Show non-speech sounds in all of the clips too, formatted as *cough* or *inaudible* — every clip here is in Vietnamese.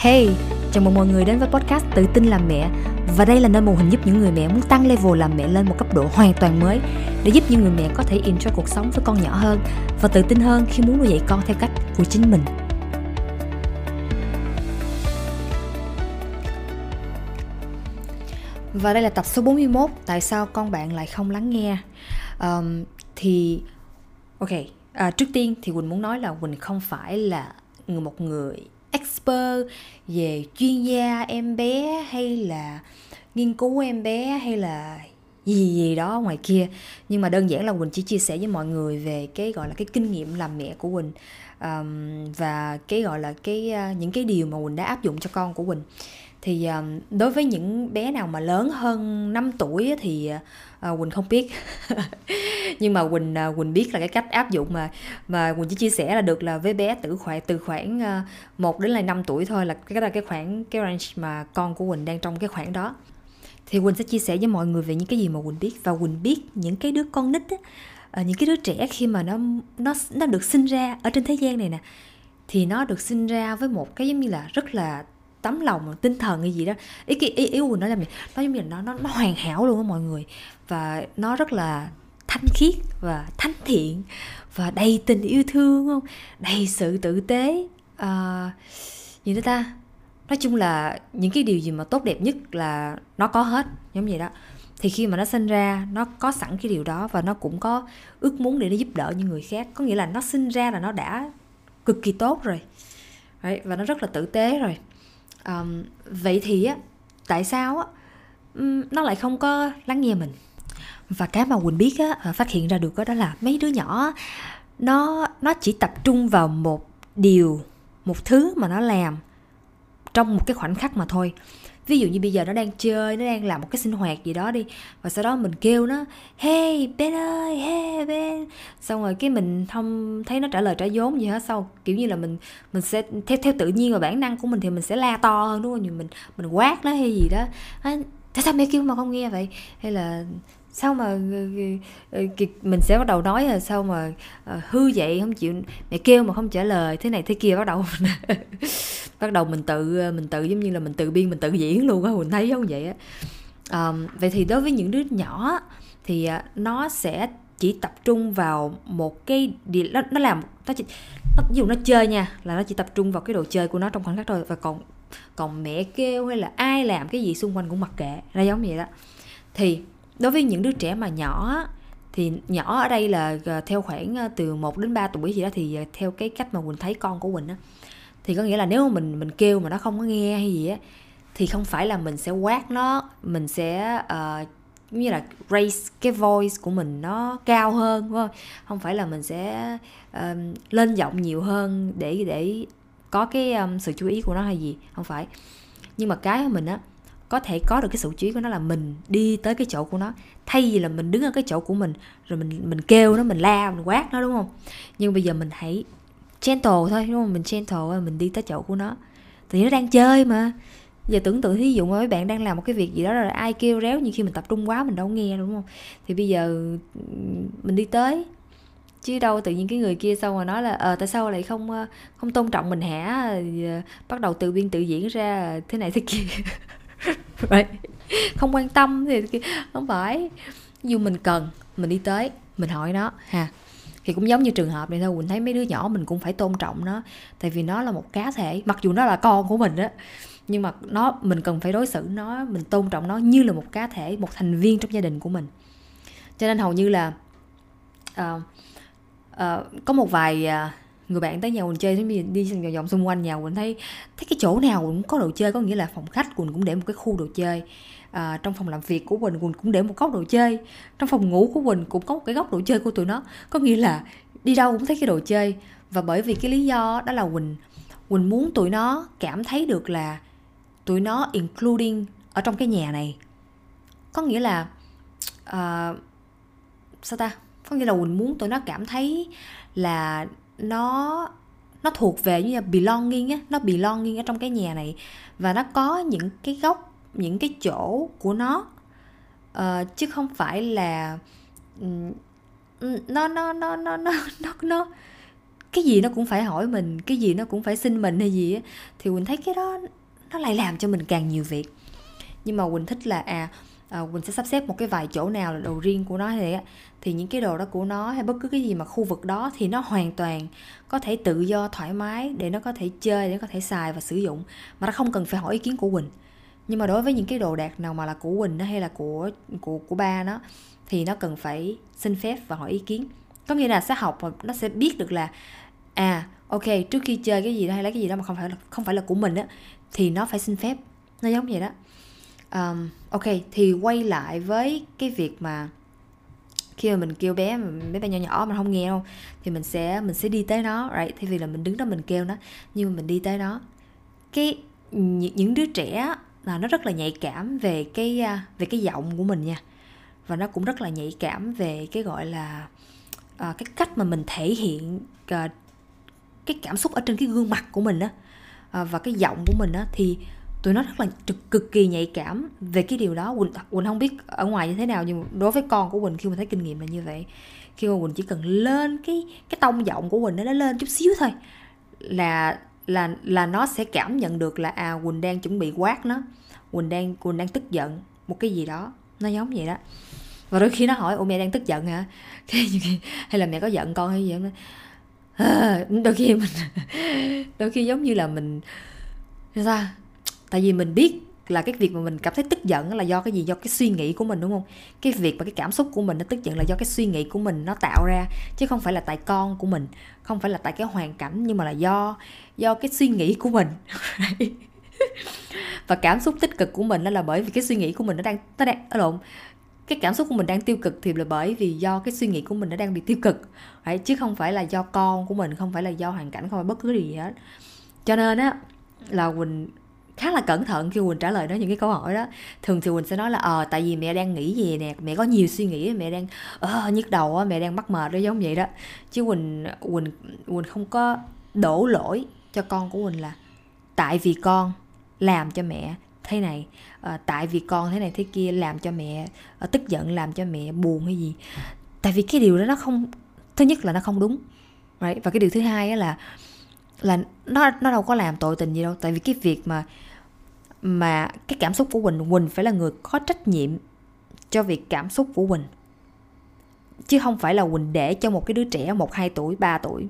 Hey, chào mừng mọi người đến với podcast Tự tin làm mẹ. Và đây là nơi mô hình giúp những người mẹ muốn tăng level làm mẹ lên một cấp độ hoàn toàn mới Để giúp những người mẹ có thể enjoy cuộc sống với con nhỏ hơn Và tự tin hơn khi muốn nuôi dạy con theo cách của chính mình. Và đây là tập số 41 Tại sao con bạn lại không lắng nghe? Um, Thì Ok, à, trước tiên thì Quỳnh muốn nói là Quỳnh không phải là người một người expert về chuyên gia em bé hay là nghiên cứu em bé hay là gì gì đó ngoài kia. Nhưng mà đơn giản là quỳnh chỉ chia sẻ với mọi người về cái gọi là cái kinh nghiệm làm mẹ của quỳnh. Um, và cái gọi là cái uh, những cái điều mà quỳnh đã áp dụng cho con của quỳnh thì ờ, đối với những bé nào mà lớn hơn 5 tuổi thì ờ, ờ, Quỳnh không biết. *laughs* Nhưng mà Quỳnh Quỳnh biết là cái cách áp dụng mà mà Quỳnh chỉ chia sẻ là được là với bé từ khoảng từ khoảng 1 đến là 5 tuổi thôi là cái là cái khoảng cái range mà con của Quỳnh đang trong cái khoảng đó. Thì Quỳnh sẽ chia sẻ với mọi người về những cái gì mà Quỳnh biết và Quỳnh biết những cái đứa con nít á, những cái đứa trẻ khi mà nó nó nó được sinh ra ở trên thế gian này nè thì nó được sinh ra với một cái giống như là rất là tấm lòng tinh thần hay gì đó. Ý cái ý, ý của nó là nó giống như là nó nó nó hoàn hảo luôn á mọi người. Và nó rất là thanh khiết và thánh thiện và đầy tình yêu thương không? Đầy sự tử tế. À, gì nữa ta? Nói chung là những cái điều gì mà tốt đẹp nhất là nó có hết giống vậy đó. Thì khi mà nó sinh ra nó có sẵn cái điều đó và nó cũng có ước muốn để nó giúp đỡ những người khác. Có nghĩa là nó sinh ra là nó đã cực kỳ tốt rồi. Đấy, và nó rất là tử tế rồi um, vậy thì á tại sao á nó lại không có lắng nghe mình? Và cái mà quỳnh biết á ờ, phát hiện ra được đó, đó là mấy đứa nhỏ nó nó chỉ tập trung vào một điều một thứ mà nó làm trong một cái khoảnh khắc mà thôi ví dụ như bây giờ nó đang chơi nó đang làm một cái sinh hoạt gì đó đi và sau đó mình kêu nó hey Ben ơi hey Ben. Xong rồi cái mình không thấy nó trả lời trả vốn gì hết sau kiểu như là mình mình sẽ theo theo tự nhiên và bản năng của mình thì mình sẽ la to hơn đúng không? Như mình mình quát nó hay gì đó. À, tại sao mẹ kêu mà không nghe vậy? Hay là sao mà ờ, ờ, ờ, mình sẽ bắt đầu nói là sao mà hư vậy không chịu mẹ kêu mà không trả lời thế này thế kia bắt đầu *laughs* bắt đầu mình tự mình tự giống như là mình tự biên mình tự diễn luôn á mình thấy không vậy á. Um, vậy thì đối với những đứa nhỏ thì à, nó sẽ chỉ tập trung vào một cái điều nó nó làm nó chỉ nó, ví dụ nó chơi nha là nó chỉ tập trung vào cái đồ chơi của nó trong khoảnh khắc thôi và còn còn mẹ kêu hay là ai làm cái gì xung quanh cũng mặc kệ ra giống vậy đó. Thì đối với những đứa trẻ mà nhỏ thì nhỏ ở đây là ờ, theo khoảng ờ, từ 1 đến 3 tuổi gì đó thì ờ, theo cái cách mà Quỳnh thấy con của Quỳnh á thì có nghĩa là nếu mà mình mình kêu mà nó không có nghe hay gì á thì không phải là mình sẽ quát nó mình sẽ uh, như là raise cái voice của mình nó cao hơn đúng không? Không phải là mình sẽ uh, lên giọng nhiều hơn để để có cái um, sự chú ý của nó hay gì không phải. Nhưng mà cái của mình á có thể có được cái sự chú ý của nó là mình đi tới cái chỗ của nó. Thay vì là mình đứng ở cái chỗ của mình rồi mình mình kêu nó mình la mình quát nó đúng không? Nhưng bây giờ mình hãy gentle thôi, đúng không? Mình gentle mình đi tới chỗ của nó. Thì nó đang chơi mà. Giờ tưởng tượng thí dụ mà mấy bạn đang làm một cái việc gì đó rồi ai kêu réo như khi mình tập trung quá mình đâu nghe đúng không? Thì bây giờ mình đi tới. Chứ đâu, tự nhiên cái người kia xong rồi nói là ờ tại sao lại không không tôn trọng mình hả? Ờ, bắt đầu tự biên tự diễn ra, thế này thế kia. *laughs* Right. không quan tâm thì không phải. Dù mình cần, mình đi tới, mình hỏi nó. Ha thì cũng giống như trường hợp này thôi mình thấy mấy đứa nhỏ mình cũng phải tôn trọng nó. Tại vì nó là một cá thể mặc dù nó là con của mình á nhưng mà nó mình cần phải đối xử nó mình tôn trọng nó như là một cá thể một thành viên trong gia đình của mình. Cho nên hầu như là uh, uh, có một vài uh, người bạn tới nhà mình chơi đi đi vòng vòng xung quanh nhà mình thấy thấy cái chỗ nào cũng có đồ chơi có nghĩa là phòng khách mình cũng để một cái khu đồ chơi à, trong phòng làm việc của mình quỳnh cũng để một góc đồ chơi. Trong phòng ngủ của quỳnh cũng có một cái góc đồ chơi của tụi nó. Có nghĩa là đi đâu cũng thấy cái đồ chơi. Và bởi vì cái lý do đó là quỳnh quỳnh muốn tụi nó cảm thấy được là tụi nó including ở trong cái nhà này. Có nghĩa là uh, sao ta? Có nghĩa là quỳnh muốn tụi nó cảm thấy là nó nó thuộc về như là belonging á nó belonging ở trong cái nhà này. Và nó có những cái góc những cái chỗ của nó. Uh, chứ không phải là um, nó nó nó nó nó nó nó cái gì nó cũng phải hỏi mình cái gì nó cũng phải xin mình hay gì á thì quỳnh thấy cái đó nó lại làm cho mình càng nhiều việc. Nhưng mà quỳnh thích là à, à quỳnh sẽ sắp xếp một cái vài chỗ nào là đồ riêng của nó thì thì những cái đồ đó của nó hay bất cứ cái gì mà khu vực đó thì nó hoàn toàn có thể tự do thoải mái để nó có thể chơi để nó có thể xài và sử dụng. Mà nó không cần phải hỏi ý kiến của quỳnh nhưng mà đối với những cái đồ đạc nào mà là của quỳnh hay là của của của ba nó thì nó cần phải xin phép và hỏi ý kiến. Có nghĩa là sẽ học và nó sẽ biết được là à ok trước khi chơi cái gì đó hay lấy cái gì đó mà không phải là không phải là của mình á thì nó phải xin phép. Nó giống vậy đó. Um, ok thì quay lại với cái việc mà khi mà mình kêu bé bé bé nhỏ nhỏ mà không nghe đâu thì mình sẽ mình sẽ đi tới nó right? Thay vì là mình đứng đó mình kêu nó nhưng mà mình đi tới nó. Cái những đứa trẻ là nó rất là nhạy cảm về cái à, về cái giọng của mình nha. Và nó cũng rất là nhạy cảm về cái gọi là uh, cái cách mà mình thể hiện uh, cái cảm xúc ở trên cái gương mặt của mình á. Uh, và cái giọng của mình á thì tụi nó rất là cực, cực kỳ nhạy cảm về cái điều đó. Quỳnh quỳnh không biết ở ngoài như thế nào nhưng đối với con của quỳnh khi mà thấy kinh nghiệm là như vậy. Khi mà quỳnh chỉ cần lên cái cái tông giọng của quỳnh nó lên chút xíu thôi là là là nó sẽ cảm nhận được là à quỳnh đang chuẩn bị quát nó quỳnh đang quỳnh đang tức giận một cái gì đó nó giống vậy đó. Và đôi khi nó hỏi ủa mẹ đang tức giận hả? *laughs* Hay là mẹ có giận con hay gì không à, đôi khi mình *laughs* đôi khi giống như là mình sao tại vì mình biết là cái việc mà mình cảm thấy tức giận là do cái gì? Do cái suy nghĩ của mình đúng không? Cái việc và cái cảm xúc của mình nó tức giận là do cái suy nghĩ của mình nó tạo ra chứ không phải là tại con của mình không phải là tại cái hoàn cảnh nhưng mà là do do cái suy nghĩ của mình. *laughs* và cảm xúc tích cực của mình đó là bởi vì cái suy nghĩ của mình nó đang nó đang ở lộn cái cảm xúc của mình đang tiêu cực thì là bởi vì do cái suy nghĩ của mình nó đang bị tiêu cực. Right? chứ không phải là do con của mình, không phải là do hoàn cảnh, không phải bất cứ gì hết. Cho nên á, là quỳnh khá là cẩn thận khi quỳnh trả lời đó những cái câu hỏi đó. Thường thì quỳnh sẽ nói là ờ tại vì mẹ đang nghĩ gì nè, mẹ có nhiều suy nghĩ, mẹ đang ờ nhức đầu á, mẹ đang mắc mệt đó, giống vậy đó. Chứ quỳnh quỳnh quỳnh không có đổ lỗi cho con của quỳnh là tại vì con làm cho mẹ thế này à, tại vì con thế này thế kia làm cho mẹ à, tức giận làm cho mẹ buồn hay gì. Tại vì cái điều đó nó không thứ nhất là nó không đúng right? và cái điều thứ hai là là nó nó đâu có làm tội tình gì đâu. Tại vì cái việc mà mà cái cảm xúc của Quỳnh Quỳnh phải là người có trách nhiệm cho việc cảm xúc của Quỳnh. Chứ không phải là Quỳnh để cho một cái đứa trẻ một hai tuổi ba tuổi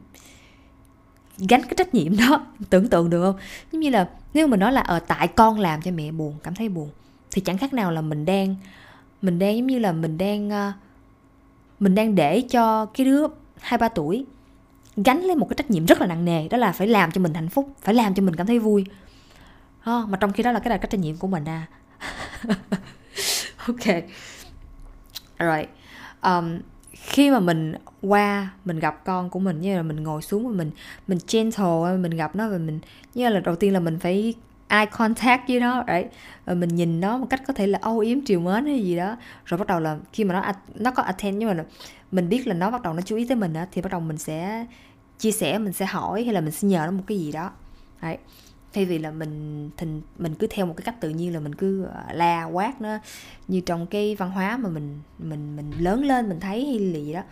gánh cái trách nhiệm đó. *laughs* Tưởng tượng được không? Giống như là nếu mình nói là ở tại con làm cho mẹ buồn cảm thấy buồn thì chẳng khác nào là mình đang mình đang giống như là mình đang ờ, mình đang để cho cái đứa hai ba tuổi gánh lên một cái trách nhiệm rất là nặng nề đó là phải làm cho mình hạnh phúc phải làm cho mình cảm thấy vui. À, mà trong khi đó là cái là cái trách nhiệm của mình à. *laughs* Ok. Rồi um, khi mà mình qua mình gặp con của mình như là mình ngồi xuống và mình mình gentle mình gặp nó và mình như là đầu tiên là mình phải eye contact với nó right? và mình nhìn nó một cách có thể là âu yếm triều mến hay gì đó rồi bắt đầu là khi mà nó nó có attend nhưng mà mình biết là nó bắt đầu nó chú ý tới mình đó, thì bắt đầu mình sẽ chia sẻ mình sẽ hỏi hay là mình sẽ nhờ nó một cái gì đó right? Thay vì là mình thình mình cứ theo một cái cách tự nhiên là mình cứ ờ, la quát nó như trong cái văn hóa mà mình mình mình lớn lên mình thấy hay là gì đó.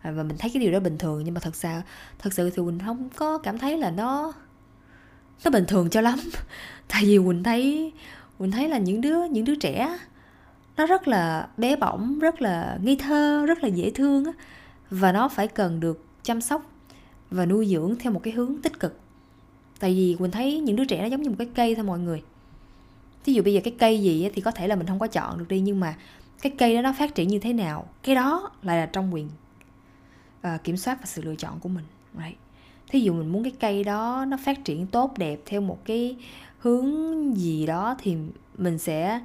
À, và mình thấy cái điều đó bình thường nhưng mà thật sao thật sự thì mình không có cảm thấy là nó nó bình thường cho lắm. *laughs* Tại vì mình thấy mình thấy là những đứa những đứa trẻ nó rất là bé bỏng, rất là ngây thơ, rất là dễ thương và nó phải cần được chăm sóc và nuôi dưỡng theo một cái hướng tích cực tại vì mình thấy những đứa trẻ nó giống như một cái cây thôi mọi người. Thí dụ bây giờ cái cây gì thì có thể là mình không có chọn được đi nhưng mà cái cây đó nó phát triển như thế nào cái đó lại là trong quyền uh, kiểm soát và sự lựa chọn của mình right. thí dụ mình muốn cái cây đó nó phát triển tốt đẹp theo một cái hướng gì đó thì mình sẽ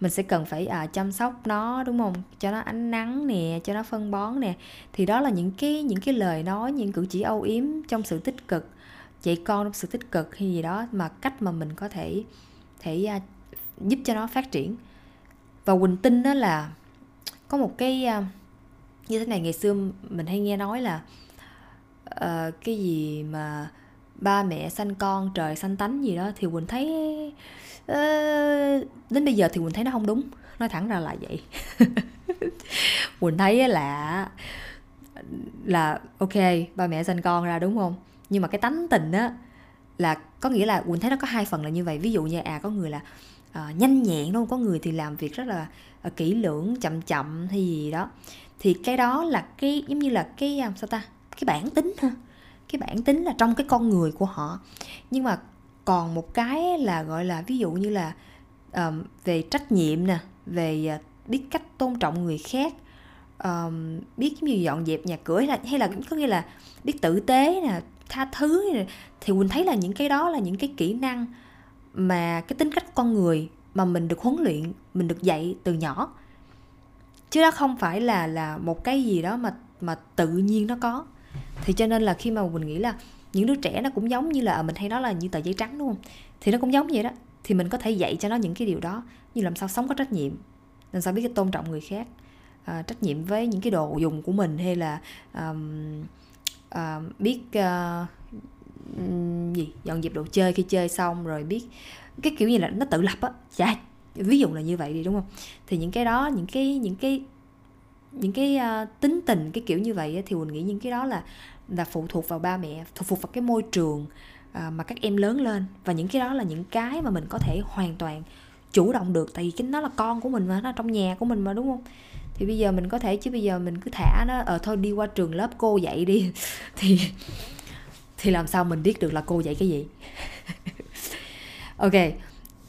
mình sẽ cần phải à, chăm sóc nó đúng không? Cho nó ánh nắng nè cho nó phân bón nè. Thì đó là những cái những cái lời nói những cử chỉ âu yếm trong sự tích cực dạy con trong sự tích cực hay gì đó mà cách mà mình có thể thể à, giúp cho nó phát triển. Và quỳnh tin đó là có một cái à, như thế này ngày xưa mình hay nghe nói là uh, cái gì mà ba mẹ sanh con trời sanh tánh gì đó thì quỳnh thấy uh, đến bây giờ thì quỳnh thấy nó không đúng. Nói thẳng ra là vậy. *laughs* Quỳnh thấy là là ok ba mẹ sinh con ra đúng không? Nhưng mà cái tánh tình á là có nghĩa là quỳnh thấy nó có hai phần là như vậy. Ví dụ như à có người là uh, nhanh nhẹn đúng không? Có người thì làm việc rất là uh, kỹ lưỡng chậm chậm hay gì đó. Thì cái đó là cái giống như là cái uh, sao ta? Cái bản tính ha. Cái bản tính là trong cái con người của họ. Nhưng mà còn một cái là gọi là ví dụ như là um, về trách nhiệm nè về uh, biết cách tôn trọng người khác um, biết như dọn dẹp nhà cửa hay là hay là có nghĩa là biết tử tế nè tha thứ nè. Thì mình thấy là những cái đó là những cái kỹ năng mà cái tính cách con người mà mình được huấn luyện mình được dạy từ nhỏ. Chứ đó không phải là là một cái gì đó mà mà tự nhiên nó có. Thì cho nên là khi mà mình nghĩ là những đứa trẻ nó cũng giống như là à, mình hay nói là như tờ giấy trắng đúng không? Thì nó cũng giống vậy đó. Thì mình có thể dạy cho nó những cái điều đó như làm sao sống có trách nhiệm làm sao biết cái tôn trọng người khác à, trách nhiệm với những cái đồ dùng của mình hay là um, uh, biết uh, gì dọn dẹp đồ chơi khi chơi xong rồi biết cái kiểu như là nó tự lập á. Dạ ví dụ là như vậy đi đúng không? Thì những cái đó những cái những cái những cái uh, tính tình cái kiểu như vậy á, thì mình nghĩ những cái đó là là phụ thuộc vào ba mẹ phụ thuộc vào cái môi trường uh, mà các em lớn lên. Và những cái đó là những cái mà mình có thể hoàn toàn chủ động được. Tại vì chính nó là con của mình mà nó trong nhà của mình mà đúng không? Thì bây giờ mình có thể chứ bây giờ mình cứ thả nó ở ờ, thôi đi qua trường lớp cô dạy đi. *laughs* Thì thì làm sao mình biết được là cô dạy cái gì? *laughs* Ok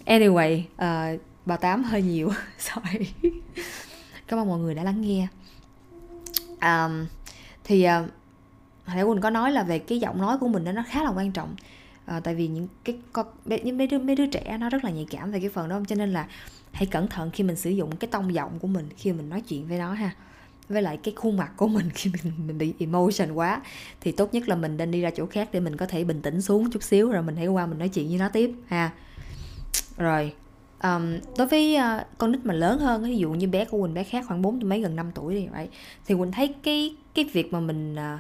anyway uh, bà tám hơi nhiều *laughs* sorry. Cảm ơn mọi người đã lắng nghe. Um, thì uh, hồi nãy quỳnh có nói là về cái giọng nói của mình đó nó khá là quan trọng. À, tại vì những cái con mấy đứa mấy đứa trẻ nó rất là nhạy cảm về cái phần đó cho nên là hãy cẩn thận khi mình sử dụng cái tông giọng của mình khi mình nói chuyện với nó ha. Với lại cái khuôn mặt của mình *laughs* khi mình, mình bị emotion quá thì tốt nhất là mình nên đi ra chỗ khác để mình có thể bình tĩnh xuống chút xíu rồi mình hãy qua mình nói chuyện với nó tiếp ha. Rồi um, đối với uh, con nít mà lớn hơn ví dụ như bé của quỳnh bé khác khoảng bốn mấy gần 5 tuổi đi vậy thì quỳnh thấy cái cái việc mà mình uh,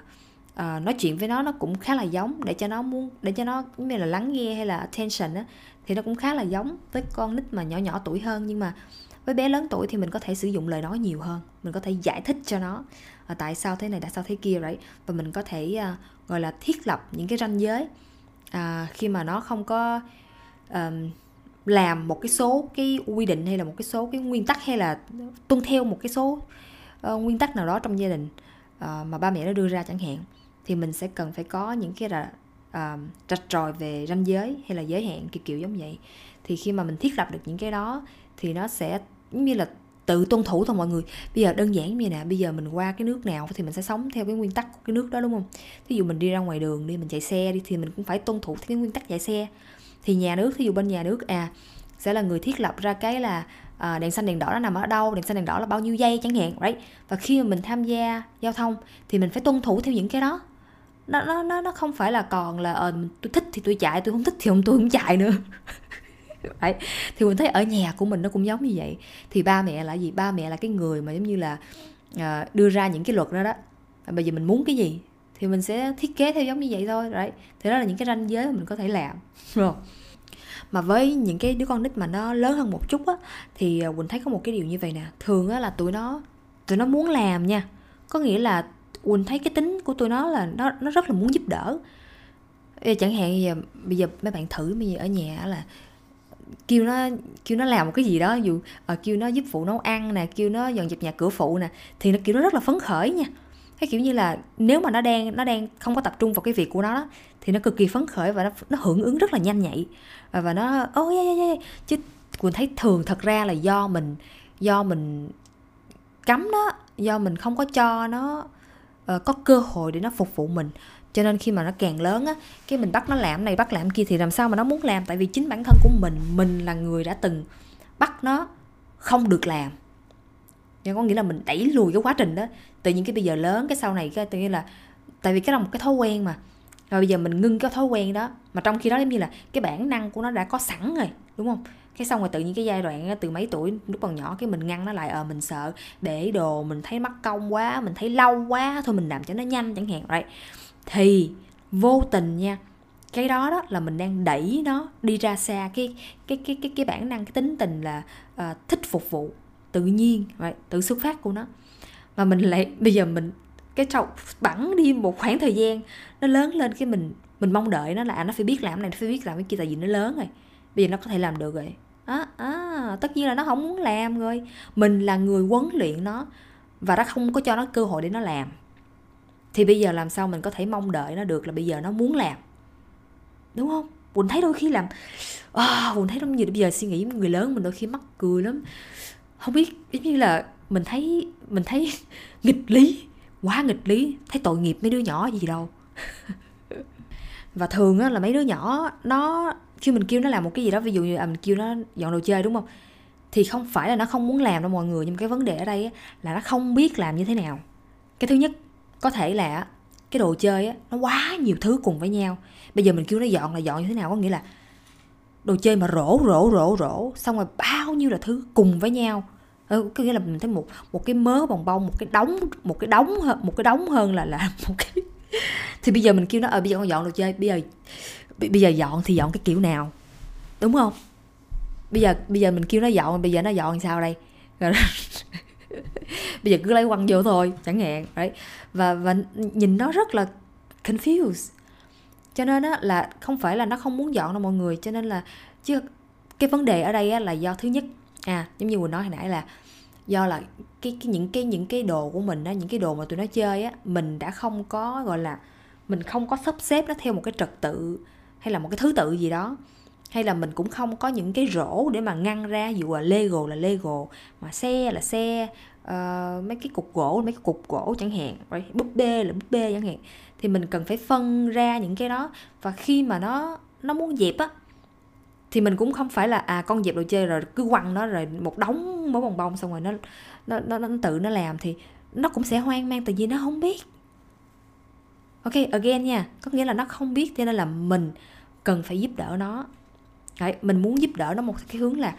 uh, nói chuyện với nó nó cũng khá là giống để cho nó muốn để cho nó như là lắng nghe hay là attention á thì nó cũng khá là giống với con nít mà nhỏ nhỏ tuổi hơn nhưng mà với bé lớn tuổi thì mình có thể sử dụng lời nói nhiều hơn mình có thể giải thích cho nó uh, tại sao thế này tại sao thế kia đấy và mình có thể uh, gọi là thiết lập những cái ranh giới uh, khi mà nó không có um, làm một cái số cái quy định hay là một cái số cái nguyên tắc hay là tuân theo một cái số uh, nguyên tắc nào đó trong gia đình uh, mà ba mẹ nó đưa ra chẳng hạn thì mình sẽ cần phải có những cái là uh, rạch ròi về ranh giới hay là giới hạn kiểu kiểu giống vậy. Thì khi mà mình thiết lập được những cái đó thì nó sẽ như là tự tuân thủ thôi mọi người. Bây giờ đơn giản như nè bây giờ mình qua cái nước nào thì mình sẽ sống theo cái nguyên tắc của cái nước đó đúng không? Thí dụ mình đi ra ngoài đường đi mình chạy xe đi thì mình cũng phải tuân thủ theo cái nguyên tắc chạy xe. Thì nhà nước thí dụ bên nhà nước à sẽ là người thiết lập ra cái là à, đèn xanh đèn đỏ nó nằm ở đâu đèn xanh đèn đỏ là bao nhiêu giây chẳng hạn right? Và khi mà mình tham gia giao thông thì mình phải tuân thủ theo những cái đó nó nó nó nó không phải là còn là ờ tôi thích thì tôi chạy tôi không thích thì không tôi không chạy nữa. *laughs* Đấy. thì mình thấy ở nhà của mình nó cũng giống như vậy. Thì ba mẹ là gì? Ba mẹ là cái người mà giống như là uh, đưa ra những cái luật đó đó. Bây giờ mình muốn cái gì thì mình sẽ thiết kế theo giống như vậy thôi đấy thì đó là những cái ranh giới mà mình có thể làm *laughs* rồi. Mà với những cái đứa con nít mà nó lớn hơn một chút á thì ờ, quỳnh thấy có một cái điều như vậy nè. Thường á là tụi nó tụi nó muốn làm nha. Có nghĩa là quỳnh thấy cái tính của tụi nó là nó nó rất là muốn giúp đỡ. Chẳng hạn bây giờ bây giờ mấy bạn thử bây giờ ở nhà là kêu nó kêu nó làm một cái gì đó dù à, kêu nó giúp phụ nấu ăn nè kêu nó dọn dẹp nhà cửa phụ nè thì nó kiểu nó rất là phấn khởi nha. Cái kiểu như là nếu mà nó đang nó đang không có tập trung vào cái việc của nó đó, thì nó cực kỳ phấn khởi và nó nó hưởng ứng rất là nhanh nhạy. Và, và nó ô oh, yeah, yeah, yeah. chứ quỳnh thấy thường thật ra là do mình do mình cấm nó do mình không có cho nó uh, có cơ hội để nó phục vụ mình. Cho nên khi mà nó càng lớn á cái mình bắt nó làm này bắt làm kia thì làm sao mà nó muốn làm? Tại vì chính bản thân của mình mình là người đã từng bắt nó không được làm. Nhưng có nghĩa là mình đẩy lùi cái quá trình đó. Tự nhiên cái bây giờ lớn cái sau này cái tự nhiên là tại vì cái là một cái thói quen mà. Rồi bây giờ mình ngưng cái thói quen đó mà trong khi đó giống như là cái bản năng của nó đã có sẵn rồi đúng không? Cái xong rồi tự nhiên cái giai đoạn ờ, từ mấy tuổi lúc còn nhỏ cái mình ngăn nó lại ờ mình sợ để đồ mình thấy mắc công quá mình thấy lâu quá thôi mình làm cho nó nhanh chẳng hạn right? Thì vô tình nha cái đó đó là mình đang đẩy nó đi ra xa cái cái cái cái cái bản năng cái tính tình là uh, thích phục vụ tự nhiên right? tự xuất phát của nó. Mà mình lại bây giờ mình cái sau bẵng đi một khoảng thời gian nó lớn lên cái mình mình mong đợi nó là à, nó phải biết làm này nó phải biết làm cái kia tại vì nó lớn rồi bây giờ nó có thể làm được rồi à, à, tất nhiên là nó không muốn làm rồi mình là người huấn luyện nó và nó không có cho nó cơ hội để nó làm. Thì bây giờ làm sao mình có thể mong đợi nó được là bây giờ nó muốn làm? Đúng không? Quỳnh thấy đôi khi làm à, quỳnh thấy giống như bây giờ suy nghĩ người lớn mình đôi khi mắc cười lắm. Không biết giống như là mình thấy mình thấy *laughs* nghịch lý quá nghịch lý. Thấy tội nghiệp mấy đứa nhỏ gì đâu? *laughs* Và thường á là mấy đứa nhỏ nó khi mình kêu nó làm một cái gì đó ví dụ như à, mình kêu nó dọn đồ chơi đúng không? Thì không phải là nó không muốn làm đâu mọi người nhưng cái vấn đề ở đây á, là nó không biết làm như thế nào. Cái thứ nhất có thể là cái đồ chơi á nó quá nhiều thứ cùng với nhau. Bây giờ mình kêu nó dọn là dọn như thế nào có nghĩa là đồ chơi mà rổ rổ rổ rổ xong rồi bao nhiêu là thứ cùng với nhau. Ừ, có nghĩa là mình thấy một một cái mớ bồng bông một cái đống một cái đống một cái đống hơn là là *laughs* một cái. Thì bây giờ mình kêu nó ờ bây giờ con dọn đồ chơi bây giờ bây giờ dọn thì dọn cái kiểu nào? Đúng không? Bây giờ bây giờ mình kêu nó dọn bây giờ nó dọn sao đây? Rồi *laughs* bây giờ cứ lấy quăng vô thôi chẳng hạn đấy. Và và nhìn nó rất là confused. Cho nên á là không phải là nó không muốn dọn đâu mọi người cho nên là chứ cái vấn đề ở đây á, là do thứ nhất à giống như mình nói hồi nãy là do là cái, cái những cái những cái đồ của mình á những cái đồ mà tụi nó chơi á mình đã không có gọi là mình không có sắp xếp nó theo một cái trật tự hay là một cái thứ tự gì đó hay là mình cũng không có những cái rổ để mà ngăn ra dù là lego là lego mà xe là xe uh, mấy cái cục gỗ mấy cái cục gỗ chẳng hạn right? búp bê là búp bê chẳng hạn thì mình cần phải phân ra những cái đó và khi mà nó nó muốn dẹp á thì mình cũng không phải là à con dẹp đồ chơi rồi cứ quăng nó rồi một đống mớ bong bông xong rồi nó nó, nó nó tự nó làm thì nó cũng sẽ hoang mang tại vì nó không biết ok again nha. Có nghĩa là nó không biết cho nên là mình cần phải giúp đỡ nó. Đấy, mình muốn giúp đỡ nó một cái hướng là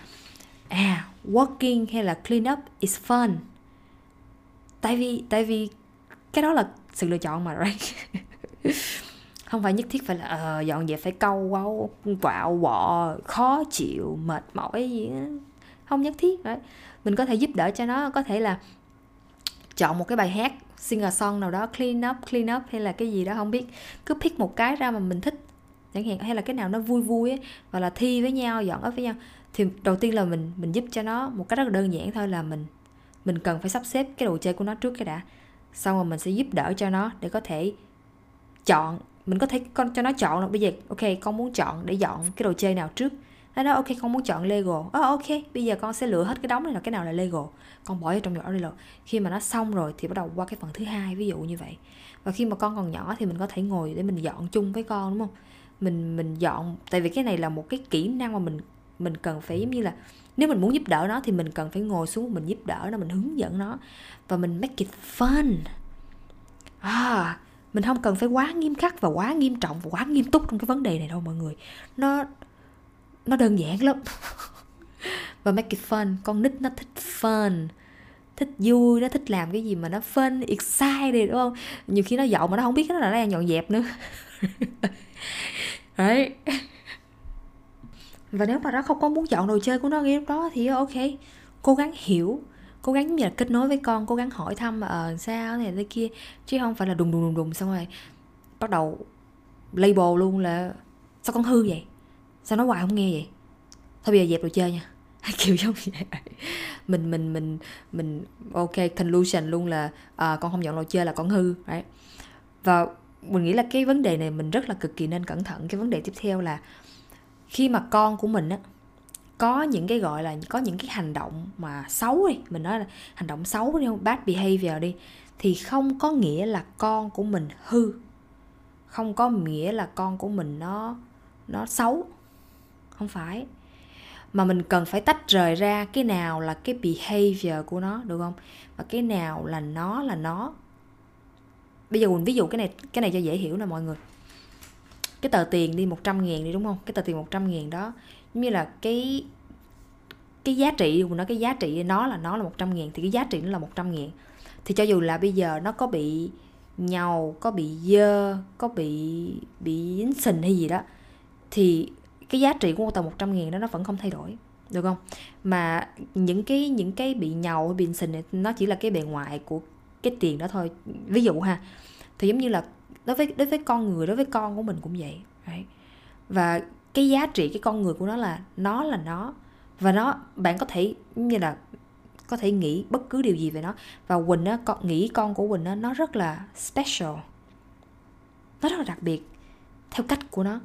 à working hay là clean up is fun. Tại vì tại vì cái đó là sự lựa chọn mà right? *laughs* Không phải nhất thiết phải là uh, dọn dẹp phải câu quau quạo quọ khó chịu mệt mỏi gì đó. không nhất thiết đấy mình có thể giúp đỡ cho nó có thể là chọn một cái bài hát singer song nào đó clean up clean up hay là cái gì đó không biết. Cứ pick một cái ra mà mình thích chẳng hạn hay là cái nào nó vui vui ấy, và là thi với nhau dọn ấp với nhau thì đầu tiên là mình mình giúp cho nó một cách rất là đơn giản thôi là mình mình cần phải sắp xếp cái đồ chơi của nó trước cái đã. Xong rồi mình sẽ giúp đỡ cho nó để có thể chọn mình có thể con cho nó chọn là bây giờ ok con muốn chọn để dọn cái đồ chơi nào trước nó đó ok con muốn chọn lego. Oh, ok bây giờ con sẽ lựa hết cái đống này là cái nào là lego. Con bỏ vào trong giỏ lego khi mà nó xong rồi thì bắt đầu qua cái phần thứ hai ví dụ như vậy. Và khi mà con còn nhỏ thì mình có thể ngồi để mình dọn chung với con đúng không? Mình mình dọn tại vì cái này là một cái kỹ năng mà mình mình cần phải giống như là nếu mình muốn giúp đỡ nó thì mình cần phải ngồi xuống mình giúp đỡ nó mình hướng dẫn nó. Và mình make it fun. À mình không cần phải quá nghiêm khắc và quá nghiêm trọng và quá nghiêm túc trong cái vấn đề này đâu mọi người. Nó nó đơn giản lắm. Và make it fun. Con nít nó thích fun. Thích vui nó thích làm cái gì mà nó fun excited đúng không? Nhiều khi nó dọn mà nó không biết nó là đang dọn dẹp nữa. *laughs* Đấy. Và nếu mà nó không có muốn chọn đồ chơi của nó ngay lúc đó thì ok. Cố gắng hiểu. Cố gắng như là kết nối với con cố gắng hỏi thăm ờ uh, sao này thế kia. Chứ không phải là đùng đùng đùng đùng xong rồi bắt đầu label luôn là sao con hư vậy? Sao nói hoài không nghe vậy? Thôi bây giờ dẹp đồ chơi nha. *laughs* Kiểu giống vậy. Mình mình mình mình ok conclusion luôn là à, con không dọn đồ chơi là con hư đấy. và mình nghĩ là cái vấn đề này mình rất là cực kỳ nên cẩn thận. Cái vấn đề tiếp theo là khi mà con của mình á có những cái gọi là có những cái hành động mà xấu đi mình nói là hành động xấu đi không bad behavior đi thì không có nghĩa là con của mình hư. Không có nghĩa là con của mình nó nó xấu không phải. Mà mình cần phải tách rời ra cái nào là cái behavior của nó, được không? Và cái nào là nó là nó. Bây giờ mình ví dụ cái này cái này cho dễ hiểu nè mọi người. Cái tờ tiền đi 100 ngàn đi, đúng không? Cái tờ tiền 100 ngàn đó, giống như là cái cái giá trị của nó, cái giá trị nó là nó là 100 ngàn, thì cái giá trị nó là 100 ngàn. Thì cho dù là bây giờ nó có bị nhầu, có bị dơ, có bị bị dính sình hay gì đó, thì cái giá trị của tờ 100 ngàn đó nó vẫn không thay đổi được không? Mà những cái những cái bị nhầu bị sình này, nó chỉ là cái bề ngoài của cái tiền đó thôi. Ví dụ ha thì giống như là đối với đối với con người đối với con của mình cũng vậy right? và cái giá trị cái con người của nó là nó là nó và nó bạn có thể như là có thể nghĩ bất cứ điều gì về nó. Và quỳnh á con nghĩ con của quỳnh á nó rất là special nó rất là đặc biệt theo cách của nó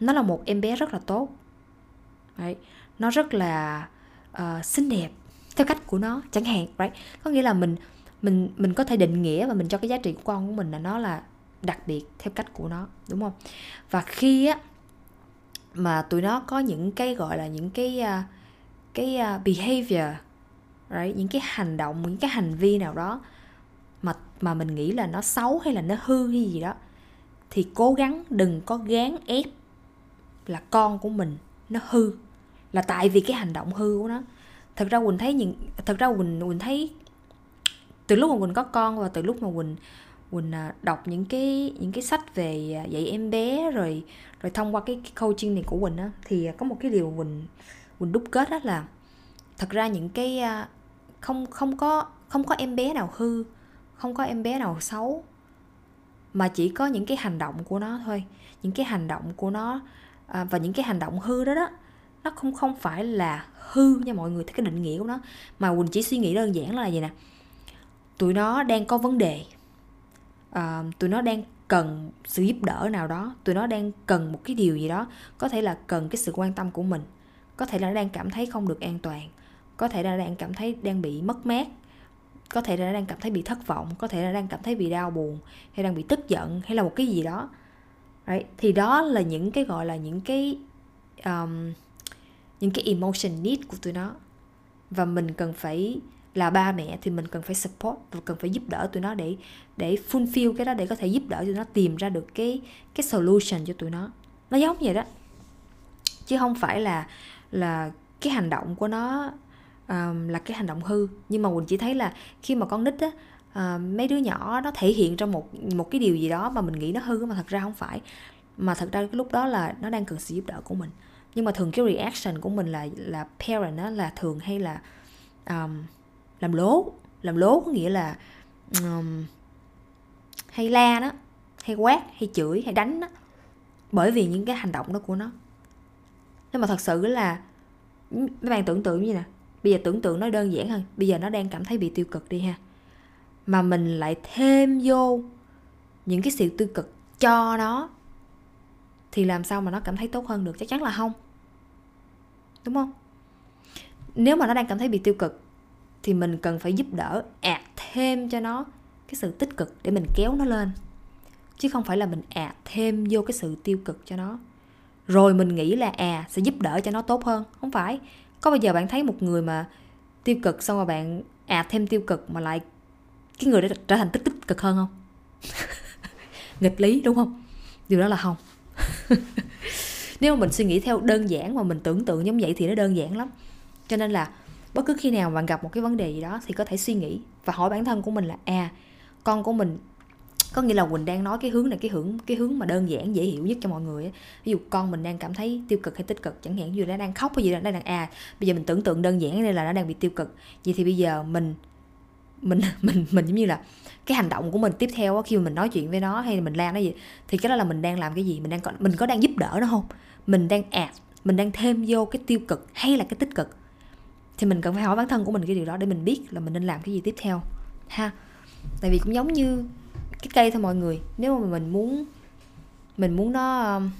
nó là một em bé rất là tốt đấy nó rất là uh, xinh đẹp theo cách của nó chẳng hạn right? có nghĩa là mình mình mình có thể định nghĩa và mình cho cái giá trị của con của mình là nó là đặc biệt theo cách của nó đúng không và khi á mà tụi nó có những cái gọi là những cái uh, cái uh, behavior right? những cái hành động những cái hành vi nào đó mà mà mình nghĩ là nó xấu hay là nó hư hay gì đó thì cố gắng đừng có gán ép là con của mình nó hư là tại vì cái hành động hư của nó. Thật ra quỳnh thấy những thật ra quỳnh quỳnh thấy từ lúc mà quỳnh có con và từ lúc mà quỳnh quỳnh à, đọc những cái những cái sách về à, dạy em bé rồi rồi thông qua cái, cái coaching này của quỳnh á thì có một cái điều quỳnh quỳnh đúc kết đó là thật ra những cái à, không không có không có em bé nào hư không có em bé nào xấu mà chỉ có những cái hành động của nó thôi. Những cái hành động của nó à, và những cái hành động hư đó đó nó không không phải là hư nha mọi người theo cái định nghĩa của nó. Mà quỳnh chỉ suy nghĩ đơn giản là gì nè? Tụi nó đang có vấn đề. À, tụi nó đang cần sự giúp đỡ nào đó. Tụi nó đang cần một cái điều gì đó. Có thể là cần cái sự quan tâm của mình. Có thể là đang cảm thấy không được an toàn. Có thể là đang cảm thấy đang bị mất mát. Có thể là đang cảm thấy bị thất vọng. Có thể là đang cảm thấy bị đau buồn hay đang bị tức giận hay là một cái gì đó right? thì đó là những cái gọi là những cái um, những cái emotion need của tụi nó. Và mình cần phải là ba mẹ thì mình cần phải support và cần phải giúp đỡ tụi nó để để fulfill cái đó để có thể giúp đỡ tụi nó tìm ra được cái cái solution cho tụi nó. Nó giống vậy đó. Chứ không phải là là cái hành động của nó um, là cái hành động hư. Nhưng mà mình chỉ thấy là khi mà con nít á Ờ, mấy đứa nhỏ nó thể hiện trong một một cái điều gì đó mà mình nghĩ nó hư mà thật ra không phải. Mà thật ra cái lúc đó là nó đang cần sự giúp đỡ của mình. Nhưng mà thường cái reaction của mình là là parent đó là thường hay là um, làm lố. Làm lố có nghĩa là um, hay la đó hay quát hay chửi hay đánh đó. Bởi vì những cái hành động đó của nó. Nhưng mà thật sự là mấy bạn tưởng tượng như nè. Bây giờ tưởng tượng nó đơn giản hơn. Bây giờ nó đang cảm thấy bị tiêu cực đi ha mà mình lại thêm vô những cái sự tiêu cực cho nó, thì làm sao mà nó cảm thấy tốt hơn được? Chắc chắn là không. Đúng không? Nếu mà nó đang cảm thấy bị tiêu cực, thì mình cần phải giúp đỡ ạt thêm cho nó cái sự tích cực để mình kéo nó lên. Chứ không phải là mình ạt thêm vô cái sự tiêu cực cho nó. Rồi mình nghĩ là à sẽ giúp đỡ cho nó tốt hơn. Không phải. Có bao giờ bạn thấy một người mà tiêu cực xong rồi bạn ạt thêm tiêu cực mà lại cái người đó trở thành tích tích cực hơn không? *laughs* Nghịch lý, đúng không? Điều đó là không. *laughs* Nếu mà mình suy nghĩ theo đơn giản mà mình tưởng tượng giống vậy thì nó đơn giản lắm. Cho nên là bất cứ khi nào bạn gặp một cái vấn đề gì đó thì có thể suy nghĩ và hỏi bản thân của mình là à con của mình, có nghĩa là quỳnh đang nói cái hướng này, cái hướng cái hướng mà đơn giản, dễ hiểu nhất cho mọi người ví dụ con mình đang cảm thấy tiêu cực hay tích cực, chẳng hạn như nó đang khóc hay gì đó, nó đang à bây giờ mình tưởng tượng đơn giản đây là nó đang bị tiêu cực. Vậy thì bây giờ mình mình *laughs* mình mình giống như là cái hành động của mình tiếp theo khi mà mình nói chuyện với nó hay mình la nó gì, thì cái đó là mình đang làm cái gì? Mình đang có, mình có đang giúp đỡ nó không? Mình đang ạt mình đang thêm vô cái tiêu cực hay là cái tích cực? Thì mình cần phải hỏi bản thân của mình cái điều đó để mình biết là mình nên làm cái gì tiếp theo, ha? Tại vì cũng giống như cái cây thôi mọi người. Nếu mà mình muốn mình muốn nó um,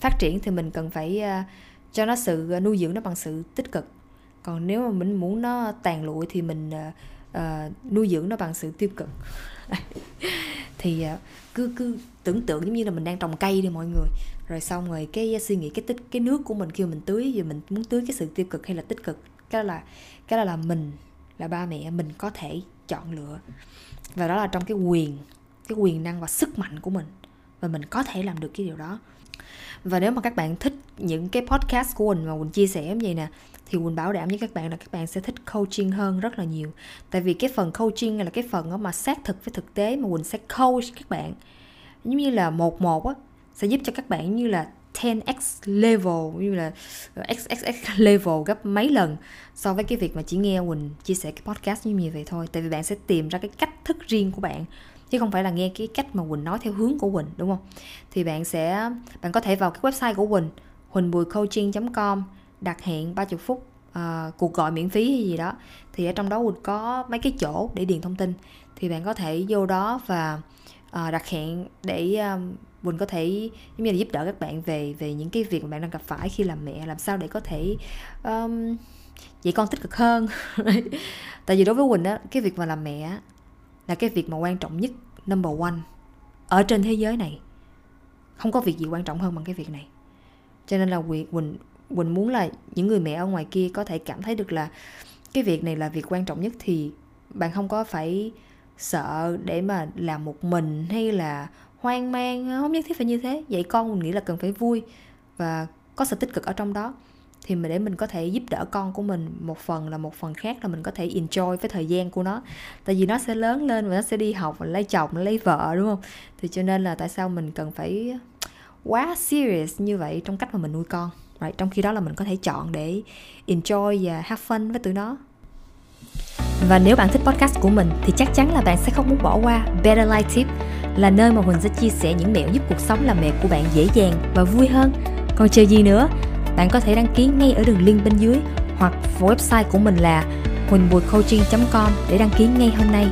phát triển thì mình cần phải uh, cho nó sự uh, nuôi dưỡng nó bằng sự tích cực. Còn nếu mà mình muốn nó tàn lụi thì mình uh, uh, nuôi dưỡng nó bằng sự tiêu cực. *laughs* Thì uh, cứ cứ tưởng tượng giống như là mình đang trồng cây đi mọi người. Rồi xong rồi cái suy nghĩ cái tích cái nước của mình khi mình tưới thì mình muốn tưới cái sự tiêu cực hay là tích cực? Cái đó là cái đó là mình là ba mẹ mình có thể chọn lựa. Và đó là trong cái quyền cái quyền năng và sức mạnh của mình. Và mình có thể làm được cái điều đó. Và nếu mà các bạn thích những cái podcast của mình mà mình chia sẻ như vậy nè thì Quỳnh bảo đảm với các bạn là các bạn sẽ thích coaching hơn rất là nhiều. Tại vì cái phần coaching là cái phần mà xác thực với thực tế mà Quỳnh sẽ coach các bạn. Giống như là một một á, sẽ giúp cho các bạn như là 10x level như là xxx level gấp mấy lần so với cái việc mà chỉ nghe Quỳnh chia sẻ cái podcast như vậy thôi. Tại vì bạn sẽ tìm ra cái cách thức riêng của bạn, chứ không phải là nghe cái cách mà Quỳnh nói theo hướng của Quỳnh, đúng không? Thì bạn sẽ, bạn có thể vào cái website của Quỳnh huỳnhbùicoaching.com đặt hẹn 30 phút uh, cuộc gọi miễn phí hay gì đó thì ở trong đó Quỳnh có mấy cái chỗ để điền thông tin. Thì bạn có thể vô đó và uh, đặt hẹn để ờ, um, Quỳnh có thể giống như là giúp đỡ các bạn về về những cái việc mà bạn đang gặp phải khi làm mẹ làm sao để có thể um, dạy con tích cực hơn. *laughs* Tại vì đối với Quỳnh á cái việc mà làm mẹ là cái việc mà quan trọng nhất number one ở trên thế giới này. Không có việc gì quan trọng hơn bằng cái việc này. Cho nên là Quỳnh Quỳnh muốn là những người mẹ ở ngoài kia có thể cảm thấy được là cái việc này là việc quan trọng nhất thì bạn không có phải sợ để mà làm một mình hay là hoang mang, không nhất thiết phải như thế. Vậy con mình nghĩ là cần phải vui và có sự tích cực ở trong đó. Thì mình để mình có thể giúp đỡ con của mình một phần là một phần khác là mình có thể enjoy với thời gian của nó. Tại vì nó sẽ lớn lên và nó sẽ đi học và lấy chồng, lấy vợ, đúng không? Thì cho nên là tại sao mình cần phải quá serious như vậy trong cách mà mình nuôi con? Right? trong khi đó là mình có thể chọn để enjoy và have fun với tụi nó và nếu bạn thích podcast của mình thì chắc chắn là bạn sẽ không muốn bỏ qua Better Life Tip, là nơi mà Huỳnh sẽ chia sẻ những mẹo giúp cuộc sống làm mẹ của bạn dễ dàng và vui hơn. Còn chờ gì nữa? Bạn có thể đăng ký ngay ở đường link bên dưới hoặc website của mình là huỳnhbùicoaching.com để đăng ký ngay hôm nay.